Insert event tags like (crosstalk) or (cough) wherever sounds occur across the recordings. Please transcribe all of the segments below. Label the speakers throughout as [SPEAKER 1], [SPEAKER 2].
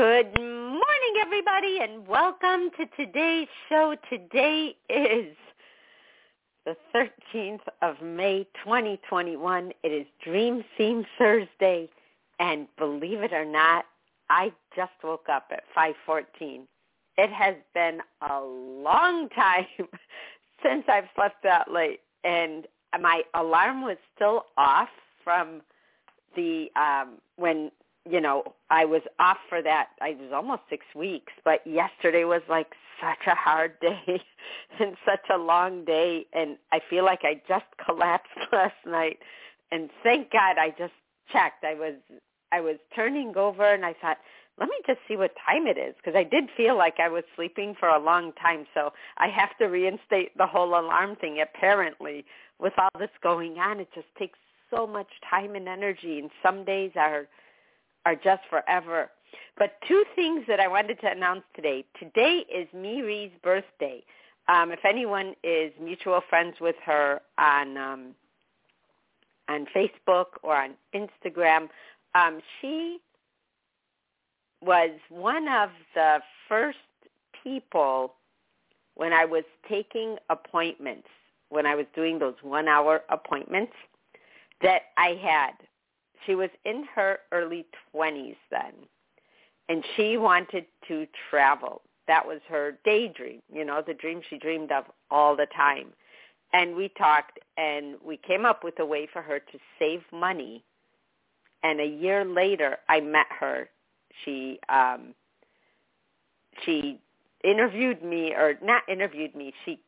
[SPEAKER 1] Good morning, everybody, and welcome to today's show. Today is the 13th of May, 2021. It is Dream Theme Thursday, and believe it or not, I just woke up at 5:14. It has been a long (laughs) time since I've slept that late, and my alarm was still off from the um when you know, I was off for that. I was almost six weeks, but yesterday was like such a hard (laughs) day and such a long day, and I feel like I just (laughs) collapsed (laughs) last night. And thank God I just checked. I was I was turning over, and I thought, let me just see what time it is because I did feel like I was sleeping for a long time. So I have to reinstate the whole alarm thing. Apparently, with all this going on, it just takes so much time and energy, and some days are are just forever. But two things that I wanted to announce today. Today is Miri's birthday. Um, if anyone is mutual friends with her on um, on Facebook or on Instagram, um, she was one of the first people when I was taking appointments, when I was doing those one-hour appointments, that I had she was in her early 20s then, and she wanted to travel. That was her daydream, you know, the dream she dreamed of all the time. And we talked, and we came up with a way for her to save money. And a year later, I met her. She um, she interviewed me, or not interviewed me. She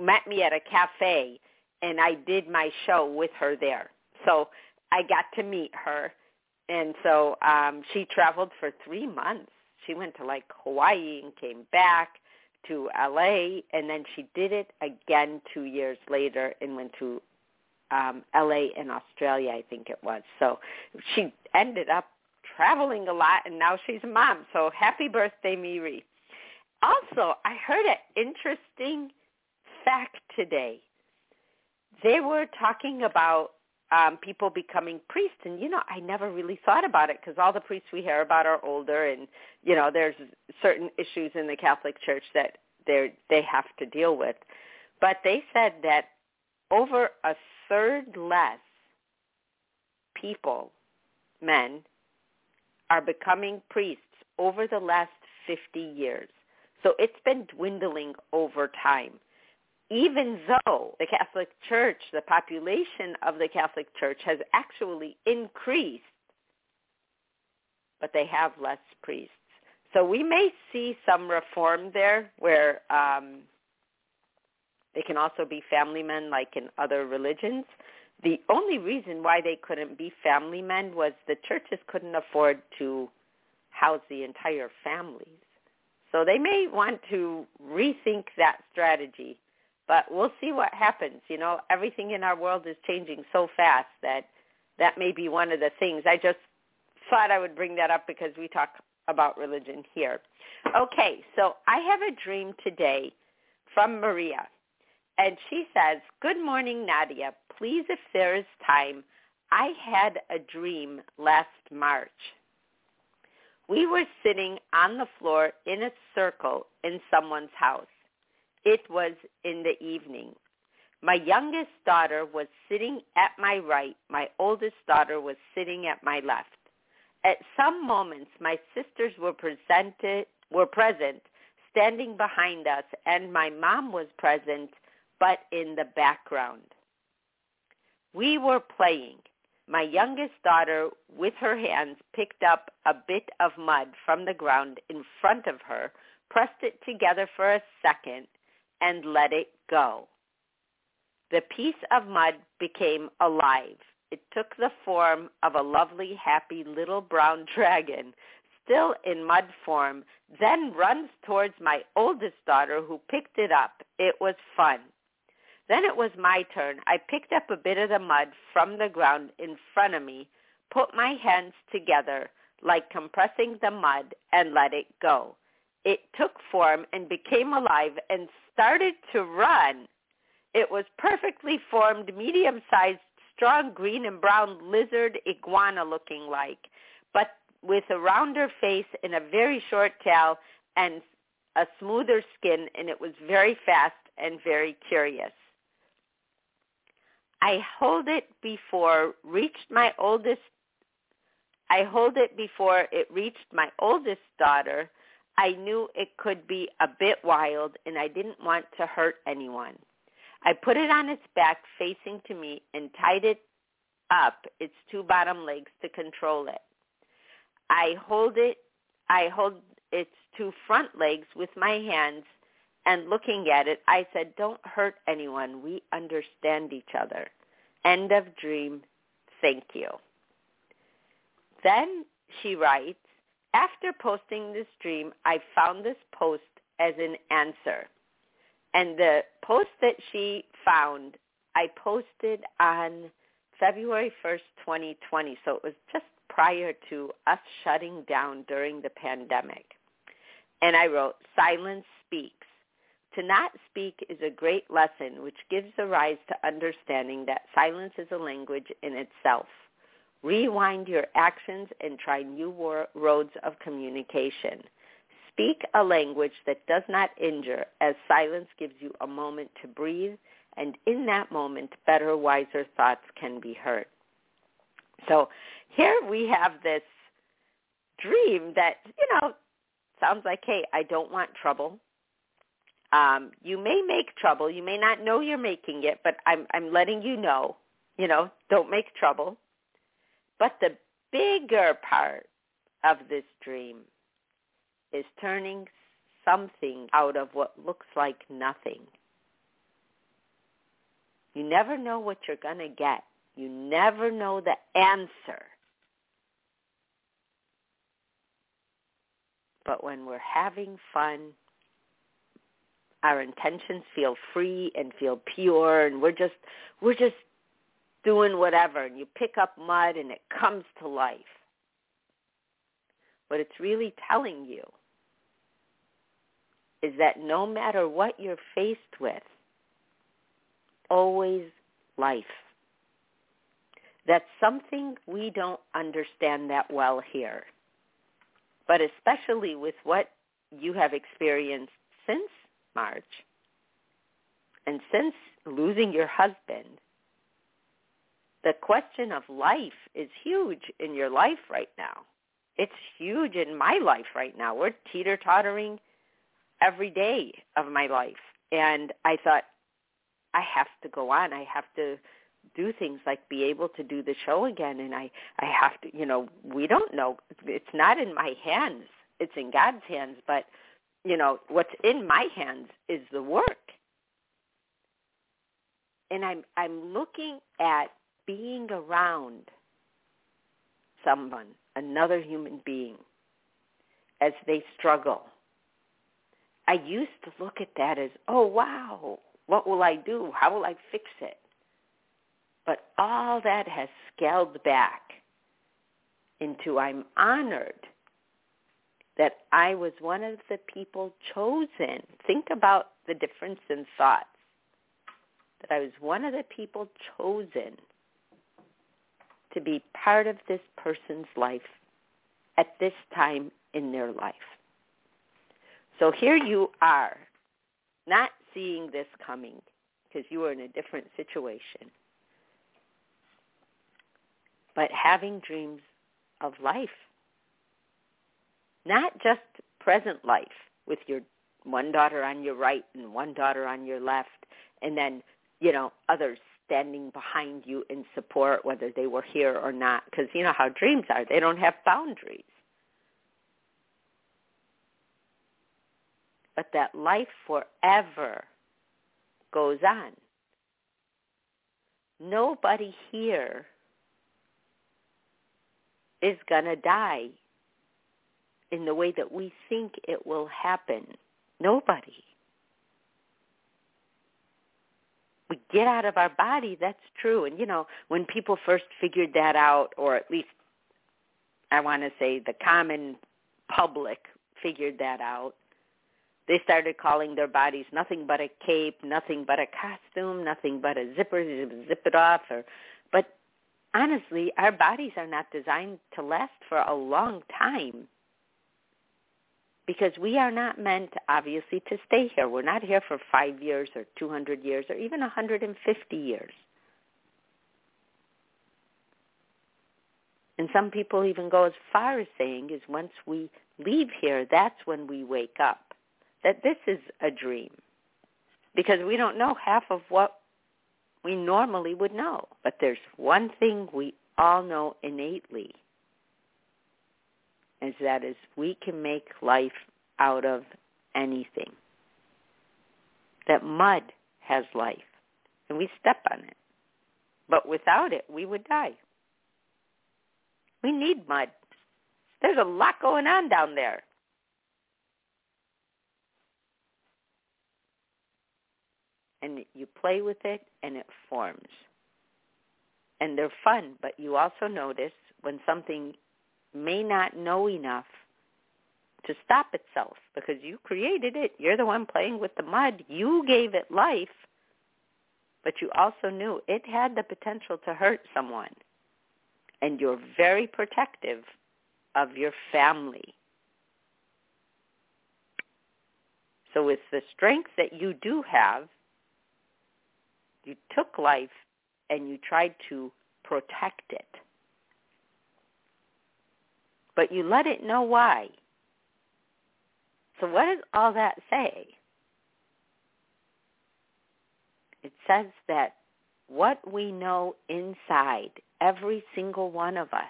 [SPEAKER 1] met me at a cafe, and I did my show with her there. So I got to meet her, and so um, she traveled for three months. She went to like Hawaii and came back to LA, and then she did it again two years later and went to um, LA and Australia, I think it was. So she ended up traveling a lot, and now she's a mom. So happy birthday, Miri. Also, I heard an interesting fact today. They were talking about um, people becoming priests. And you know, I never really thought about it because all the priests we hear about are older, and you know, there's certain issues in the Catholic Church that they they have to deal with. But they said that over a third less people, men, are becoming priests over the last 50 years. So it's been dwindling over time even though the Catholic Church, the population of the Catholic Church has actually increased, but they have less priests. So we may see some reform there where um, they can also be family men like in other religions. The only reason why they couldn't be family men was the churches couldn't afford to house the entire families. So they may want to rethink that strategy but we'll see what happens. You know, everything in our world is changing so fast that that may be one of the things. I just thought I would bring that up because we talk about religion here. Okay, so I have a dream today from Maria. And she says, Good morning, Nadia. Please, if there is time, I had a dream last March. We were sitting on the floor in a circle in someone's house. It was in the evening. My youngest daughter was sitting at my right. My oldest daughter was sitting at my left. At some moments, my sisters were presented were present, standing behind us, and my mom was present, but in the background. We were playing. My youngest daughter, with her hands, picked up a bit of mud from the ground in front of her, pressed it together for a second, and let it go. The piece of mud became alive. It took the form of a lovely, happy little brown (laughs) dragon, still in mud form, then runs towards my oldest daughter who picked it up. It was fun. Then it was my turn. I picked up a bit of the mud from the ground in front of me, put my hands together like compressing the mud, and let it go. It took form and became alive and started to run. It was perfectly formed, medium-sized, strong green and brown lizard iguana looking like, but with a rounder face and a very short tail and a smoother skin, and it was very fast and very curious. I hold it before reached my oldest I hold it before it reached my oldest daughter. I knew it could be a bit wild and I didn't want to hurt anyone. I put it on its back facing to me and tied it up its two bottom legs to control it. I hold it I hold its two front legs with my hands and looking at it, I said, don't hurt anyone. We understand each other. End of dream. Thank you. Then she writes, after posting this dream, I found this post as an answer. And the post that she found, I posted on February 1st, 2020. So it was just prior to us shutting down during the pandemic. And I wrote, silence speaks. To not speak is a great lesson which gives a rise to understanding that silence is a language in itself. Rewind your actions and try new roads of communication. Speak a language that does not injure as silence gives you a moment to breathe and in that moment better, wiser thoughts can be heard. So here we have this dream that, you know, sounds like, hey, I don't want trouble. Um, you may make trouble. You may not know you're making it, but I'm I'm letting you know. You know, don't make trouble. But the bigger part of this dream is turning something out of what looks like nothing. You never know what you're going to get. You never know the answer. But when we're having fun, our intentions feel free and feel pure and we're just we're just doing whatever and you pick up mud and it comes to life. What it's really telling you is that no matter what you're faced with, always life. That's something we don't understand that well here. But especially with what you have experienced since March. And since losing your husband, the question of life is huge in your life right now. It's huge in my life right now. We're teeter-tottering every day of my life. And I thought, I have to go on. I have to do things like be able to do the show again and I I have to, you know, we don't know. It's not in my hands. It's in God's hands, but you know, what's in my hands is the work. And I'm I'm looking at being around someone, another human being, as they struggle. I used to look at that as, oh wow, what will I do? How will I fix it? But all that has scaled back into I'm honored that I was one of the people chosen. Think about the difference in thoughts. That I was one of the people chosen to be part of this person's life at this time in their life. So here you are, not seeing this coming because you are in a different situation, but having dreams of life, not just present life with your one daughter on your right and one daughter on your left, and then, you know, others standing behind you in support, whether they were here or not, because you know how dreams are. They don't have boundaries. But that life forever goes on. Nobody here is going to die in the way that we think it will happen. Nobody. We get out of our body, that's true. And you know, when people first figured that out, or at least I want to say the common public figured that out, they started calling their bodies nothing but a cape, nothing but a costume, nothing but a zipper, zip it off. Or, but honestly, our bodies are not designed to last for a long time because we are not meant, obviously, to stay here. We're not here for five years or 200 years or even 150 years. And some people even go as far as saying is once we leave here, that's when we wake up, that this is a dream. Because we don't know half of what we normally would know. But there's one thing we all know innately, is that is we can make life out of anything. That mud has life, and we step on it. But without it, we would die. We need mud. There's a lot going on down there. And you play with it, and it forms. And they're fun, but you also notice when something may not know enough to stop itself because you created it. You're the one playing with the mud. You gave it life, but you also knew it had the potential to hurt someone. And you're very protective of your family. So with the strength that you do have, you took life and you tried to protect it. But you let it know why. So what does all that say? It says that what we know inside, every single one of us,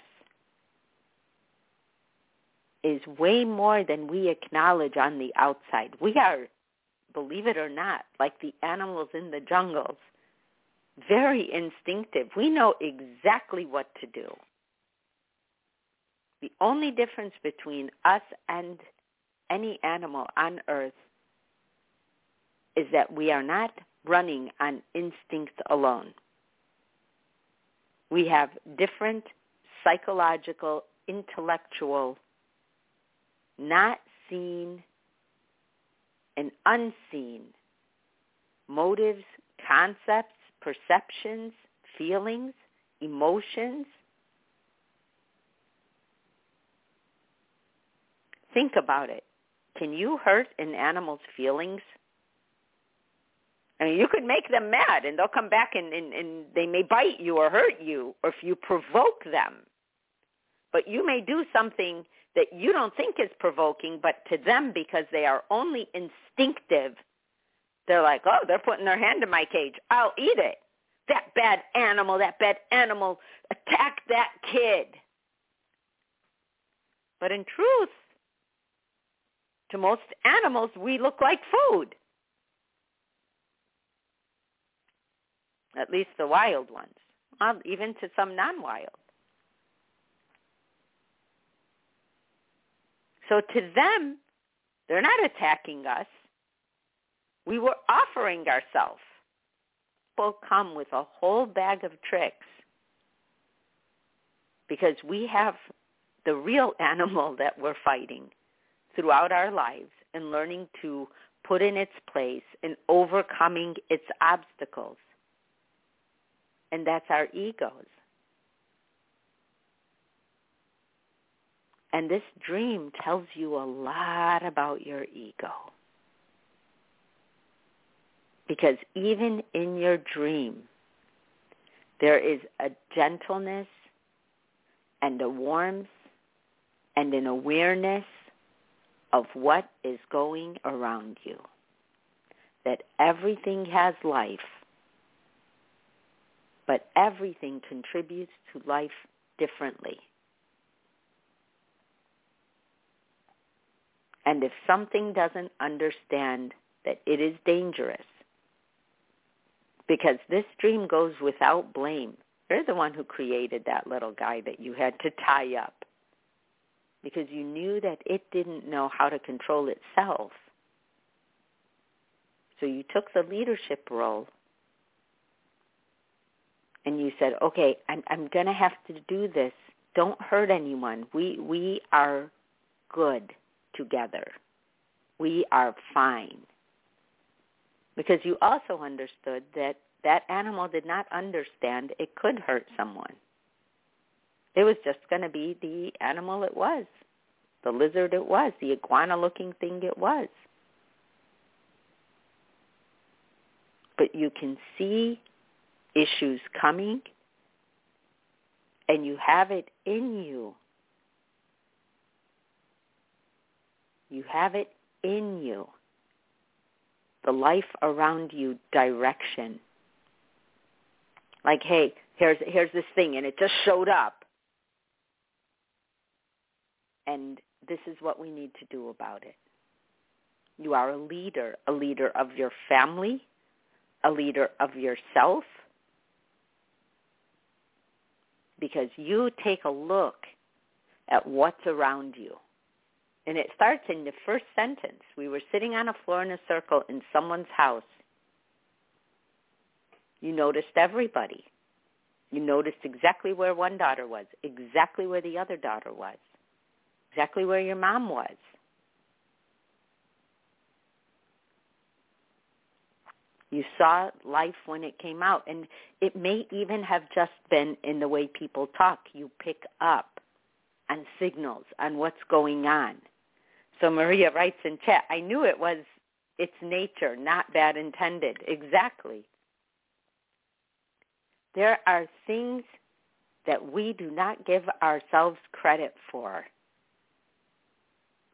[SPEAKER 1] is way more than we acknowledge on the outside. We are, believe it or not, like the animals in the jungles, very instinctive. We know exactly what to do. The only difference between us and any animal on earth is that we are not running on instinct alone. We have different psychological, intellectual, not seen and unseen motives, concepts, perceptions, feelings, emotions. Think about it. Can you hurt an animal's feelings? I mean, you could make them mad and they'll come back and, and, and they may bite you or hurt you or if you provoke them. But you may do something that you don't think is provoking, but to them, because they are only instinctive, they're like, oh, they're putting their hand in my cage. I'll eat it. That bad animal, that bad animal, attack that kid. But in truth, to most animals, we look like food. At least the wild ones, uh, even to some non-wild. So to them, they're not attacking us. We were offering ourselves. People come with a whole bag of tricks because we have the real (laughs) animal that we're fighting throughout our lives and learning to put in its place and overcoming its obstacles. And that's our egos. And this dream tells you a lot about your ego. Because even in your dream, there is a gentleness and a warmth and an awareness of what is going around you. That everything has life, but everything contributes to life differently. And if something doesn't understand that it is dangerous, because this dream goes without blame. You're the one who created that little guy that you had to tie up because you knew that it didn't know how to control itself. So you took the leadership role and you said, "Okay, I'm I'm going to have to do this. Don't hurt anyone. We we are good together. We are fine." Because you also understood that that animal did not understand it could hurt someone. It was just going to be the animal it was, the lizard it was, the iguana-looking thing it was. But you can see issues coming and you have it in you. You have it in you. The life around you direction. Like, hey, here's here's this thing and it just showed up. And this is what we need to do about it. You are a leader, a leader of your family, a leader of yourself, because you take a look at what's around you. And it starts in the first sentence. We were sitting on a floor in a circle in someone's house. You noticed everybody. You noticed exactly where one daughter was, exactly where the other daughter was, exactly where your mom was. You saw life when it came out. And it may even have just been in the way people talk. You pick up on signals on what's going on. So Maria writes in chat, I knew it was its nature, not bad intended. Exactly. There are things that we do not give ourselves credit for.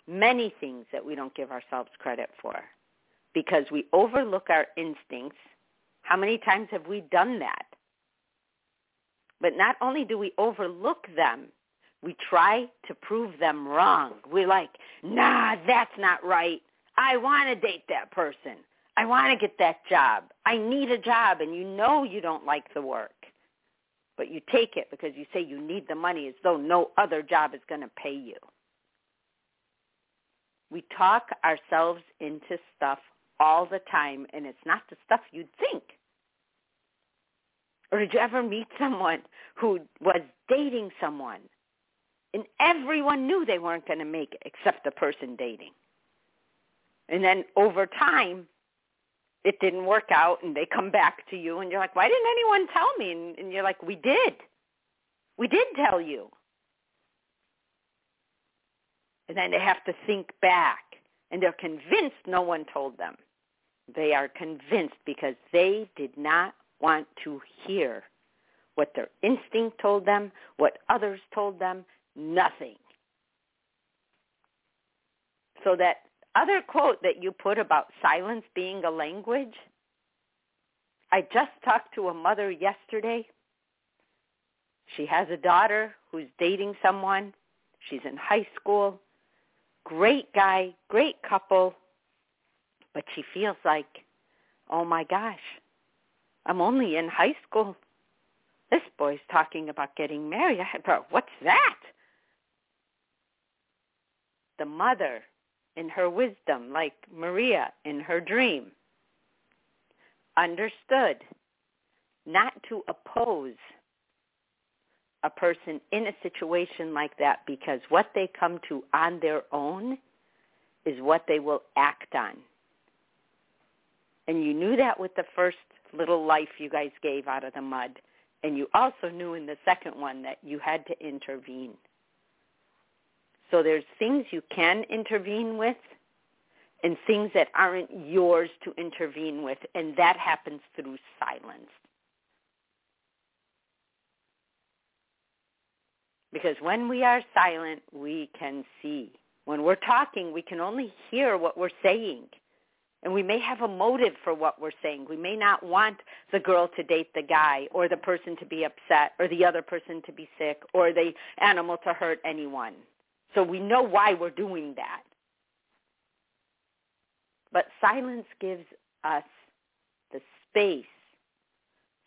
[SPEAKER 1] Many things that we don't give ourselves credit for because we overlook our instincts. How many times have we done that? But not only do we overlook them, we try to prove them wrong. We're like, nah, that's not right. I want to date that person. I want to get that job. I need a job. And you know you don't like the work. But you take it because you say you need the money as though no other job is going to pay you. We talk ourselves into stuff all the time, and it's not the stuff you'd think. Or did you ever meet someone who was dating someone, and everyone knew they weren't going to make it except the person dating? And then over time, it didn't work out, and they come back to you, and you're like, why didn't anyone tell me? And, and you're like, we did. We did tell you. And then they have to think back and they're convinced no one told them. They are convinced because they did not want to hear what their instinct told them, what others told them, nothing. So that other quote that you put about silence being a language, I just talked to a mother yesterday. She has a daughter who's dating someone. She's in high school great guy, great couple, but she feels like, oh my gosh, I'm only in high school. This boy's talking about getting married. (laughs) What's that? The mother, in her wisdom, like Maria in her dream, understood not to oppose a person in a situation like that because what they come to on their own is what they will act on. And you knew that with the first little life you guys gave out of the mud. And you also knew in the second one that you had to intervene. So there's things you can intervene with and things that aren't yours to intervene with, and that happens through silence. Because when we are silent, we can see. When we're talking, we can only hear what we're saying. And we may have a motive for what we're saying. We may not want the girl to date the guy or the person to be upset or the other person to be sick or the animal to hurt anyone. So we know why we're doing that. But silence gives us the space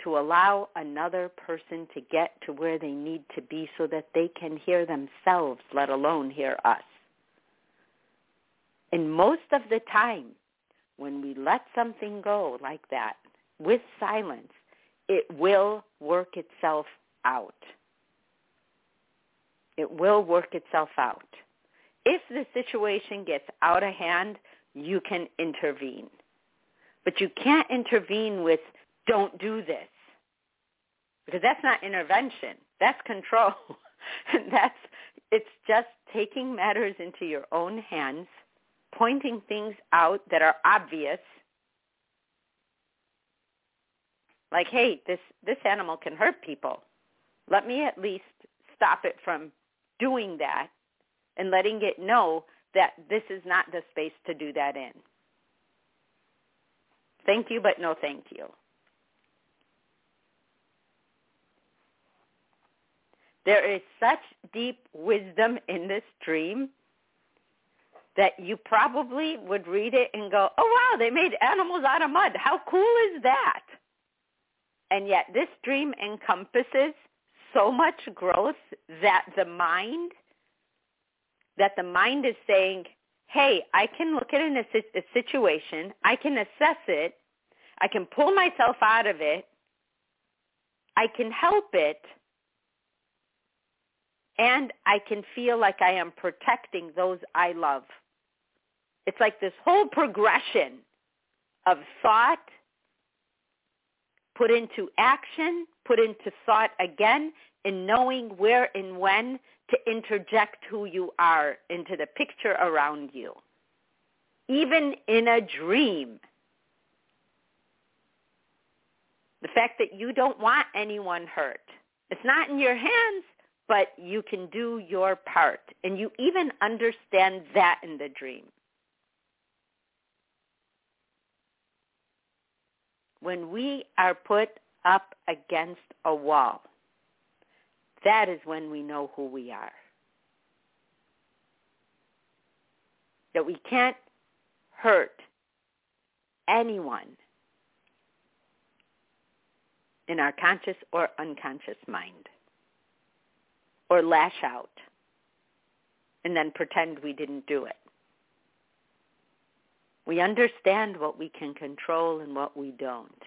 [SPEAKER 1] to allow another person to get to where they need to be so that they can hear themselves, let alone hear us. And most of the time, when we let something go like that with silence, it will work itself out. It will work itself out. If the situation gets out of hand, you can intervene. But you can't intervene with don't do this. Because that's not intervention. That's control. and (laughs) that's it's just taking matters into your own hands pointing things out that are obvious like hey this this animal can hurt people let me at least stop it from doing that and letting it know that this is not the space to do that in thank you but no thank you there is such deep wisdom in this dream that you probably would read it and go, oh, wow, they made animals out of mud. How cool is that? And yet this dream encompasses so much growth that the mind, that the mind is saying, hey, I can look at a, situation, I can assess it, I can pull myself out of it, I can help it, and I can feel like I am protecting those I love. It's like this whole progression of thought put into action, put into thought again, and knowing where and when to interject who you are into the picture around you. Even in a dream. The fact that you don't want anyone hurt. It's not in your hands, but you can do your part. And you even understand that in the dream. when we are put up against a wall, that is when we know who we are. That we can't hurt anyone in our conscious or unconscious mind or lash out and then pretend we didn't do it. We understand what we can control and what we don't.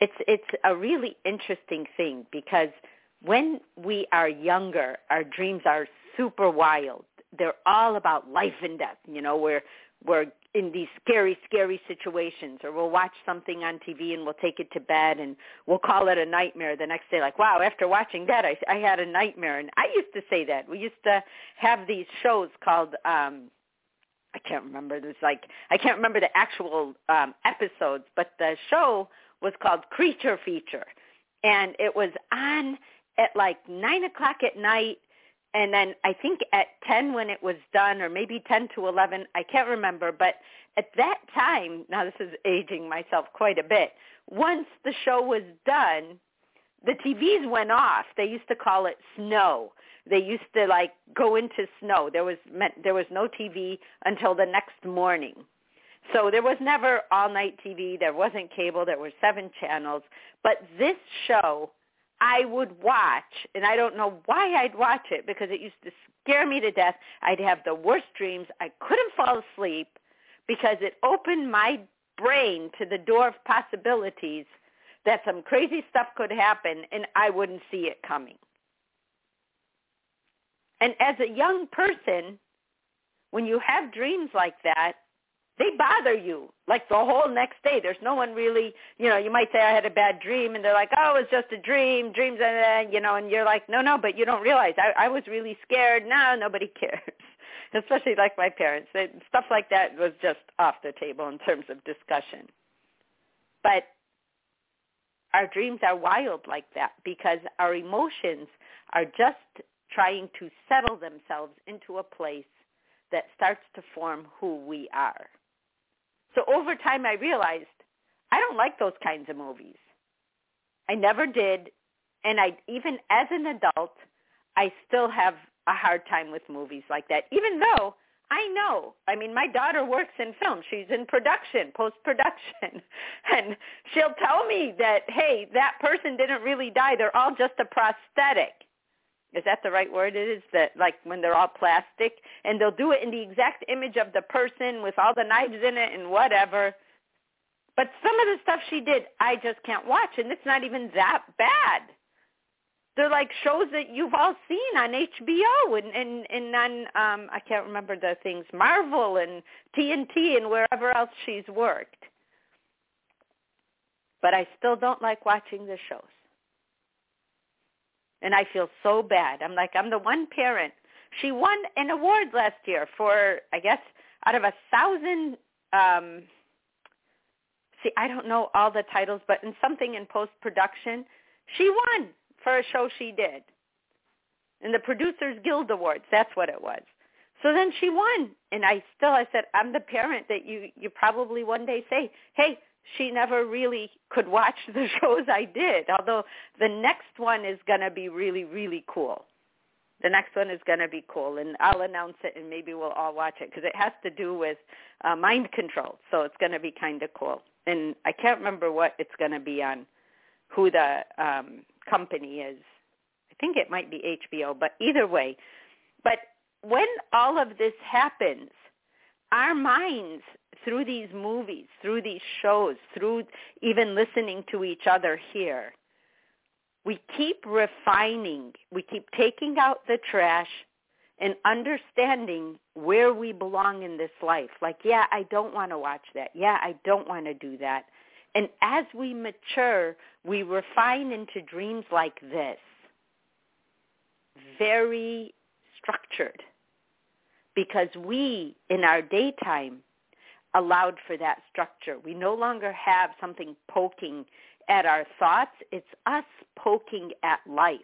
[SPEAKER 1] It's it's a really interesting thing because when we are younger, our dreams are super wild. They're all about life and death. You know, we're we're in these scary, scary situations, or we'll watch something on TV and we'll take it to bed and we'll call it a nightmare the next day. Like, wow, after watching that, I, I had a nightmare. And I used to say that. We used to have these shows called, um, I can't remember. Was like I can't remember the actual um, episodes, but the show was called Creature Feature, and it was on at like nine o'clock at night and then I think at 10 when it was done, or maybe 10 to 11, I can't remember, but at that time, now this is aging myself quite a bit, once the show was done, the TVs went off. They used to call it snow. They used to like go into snow. There was there was no TV until the next morning. So there was never all night TV. There wasn't cable. There were seven channels. But this show I would watch, and I don't know why I'd watch it because it used to scare me to death. I'd have the worst dreams. I couldn't fall asleep because it opened my brain to the door of possibilities that some crazy stuff could happen and I wouldn't see it coming. And as a young person, when you have dreams like that, they bother you like the whole next day. There's no one really, you know, you might say I had a bad dream and they're like, oh, it's just a dream, dreams, and you know, and you're like, no, no, but you don't realize I, I was really scared. No, nobody (laughs) cares. Especially like my parents. They, stuff like that was just off the table in terms of discussion. But our dreams are wild like that because our emotions are just trying to settle themselves into a place that starts to form who we are. So over time I realized I don't like those kinds of movies. I never did. And I even as an adult, I still have a hard time with movies like that, even though I know. I mean, my daughter works in film. She's in production, post-production. (laughs) And she'll tell me that, hey, that person didn't really die. They're all just a prosthetic. Is that the right word? It is that like when they're all plastic and they'll do it in the exact image of the person with all the knives in it and whatever. But some of the stuff she did, I just can't watch and it's not even that bad. They're like shows that you've all seen on HBO and and and on um I can't remember the things Marvel and TNT and wherever else she's worked. But I still don't like watching the shows. And I feel so bad. I'm like I'm the one parent. She won an award last year for I guess out of a thousand um see I don't know all the titles but in something in post production she won for a show she did. In the Producers Guild Awards, that's what it was. So then she won. And I still, I said, I'm the parent that you, you probably one day say, hey, she never really could watch the (laughs) shows I did, although the next one is going to be really, really cool. The next one is going to be cool, and I'll announce it, and maybe we'll all watch it because it has to do with uh, mind control, so it's going to be kind of cool. And I can't remember what it's going to be on, who the um, company is. I think it might be HBO, but either way. But when all of this happens, our minds through these movies, through these shows, through even listening to each other here, we keep refining, we keep taking out the trash and understanding where we belong in this life. Like, yeah, I don't want to watch that. Yeah, I don't want to do that. And as we mature, we refine into dreams like this, very structured, because we, in our daytime, allowed for that structure. We no longer have something poking at our thoughts. It's us poking at life.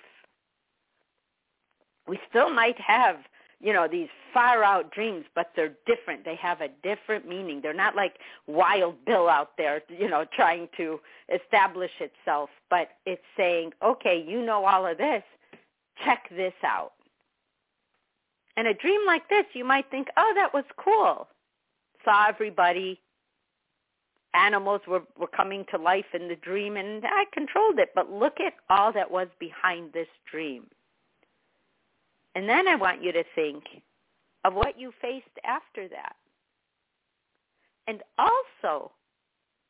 [SPEAKER 1] We still might have you know, these far out dreams, but they're different. They have a different meaning. They're not like Wild Bill out there, you know, trying to establish itself, but it's saying, okay, you know all of this. Check this out. And a dream like this, you might think, oh, that was cool. Saw everybody. Animals were, were coming to life in the dream, and I controlled it. But look at all that was behind this dream. And then I want you to think of what you faced after that. And also,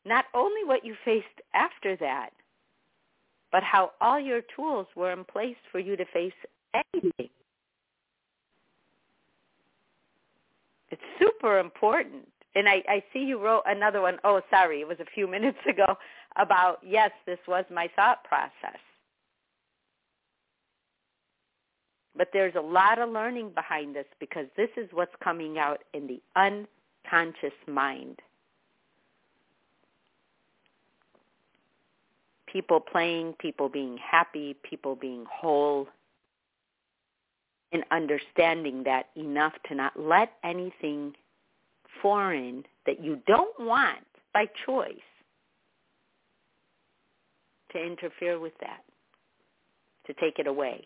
[SPEAKER 1] not only what you faced after that, but how all your tools were in place for you to face anything. It's super important. And I, I see you wrote another one. Oh, sorry, it was a few (laughs) minutes ago about, yes, this was my thought process. But there's a lot of learning behind this because this is what's coming out in the unconscious mind. People playing, people being happy, people being whole, and understanding that enough to not let anything foreign that you don't want by choice to interfere with that, to take it away.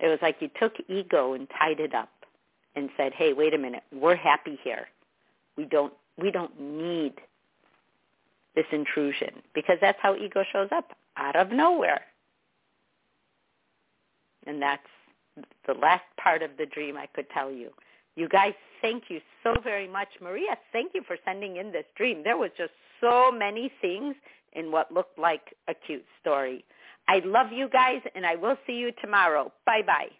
[SPEAKER 1] It was like you took ego and tied it up and said, "Hey, wait a minute. We're happy here. We don't we don't need this intrusion because that's how ego shows up out of nowhere." And that's the last part of the dream I could tell you. You guys, thank you so very much. Maria, thank you for sending in this dream. There was just so many things in what looked like a cute story. I love you guys, and I will see you tomorrow. Bye-bye.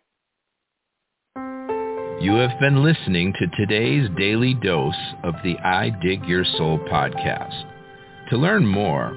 [SPEAKER 2] You have been listening to today's daily dose of the I Dig Your Soul podcast. To learn more,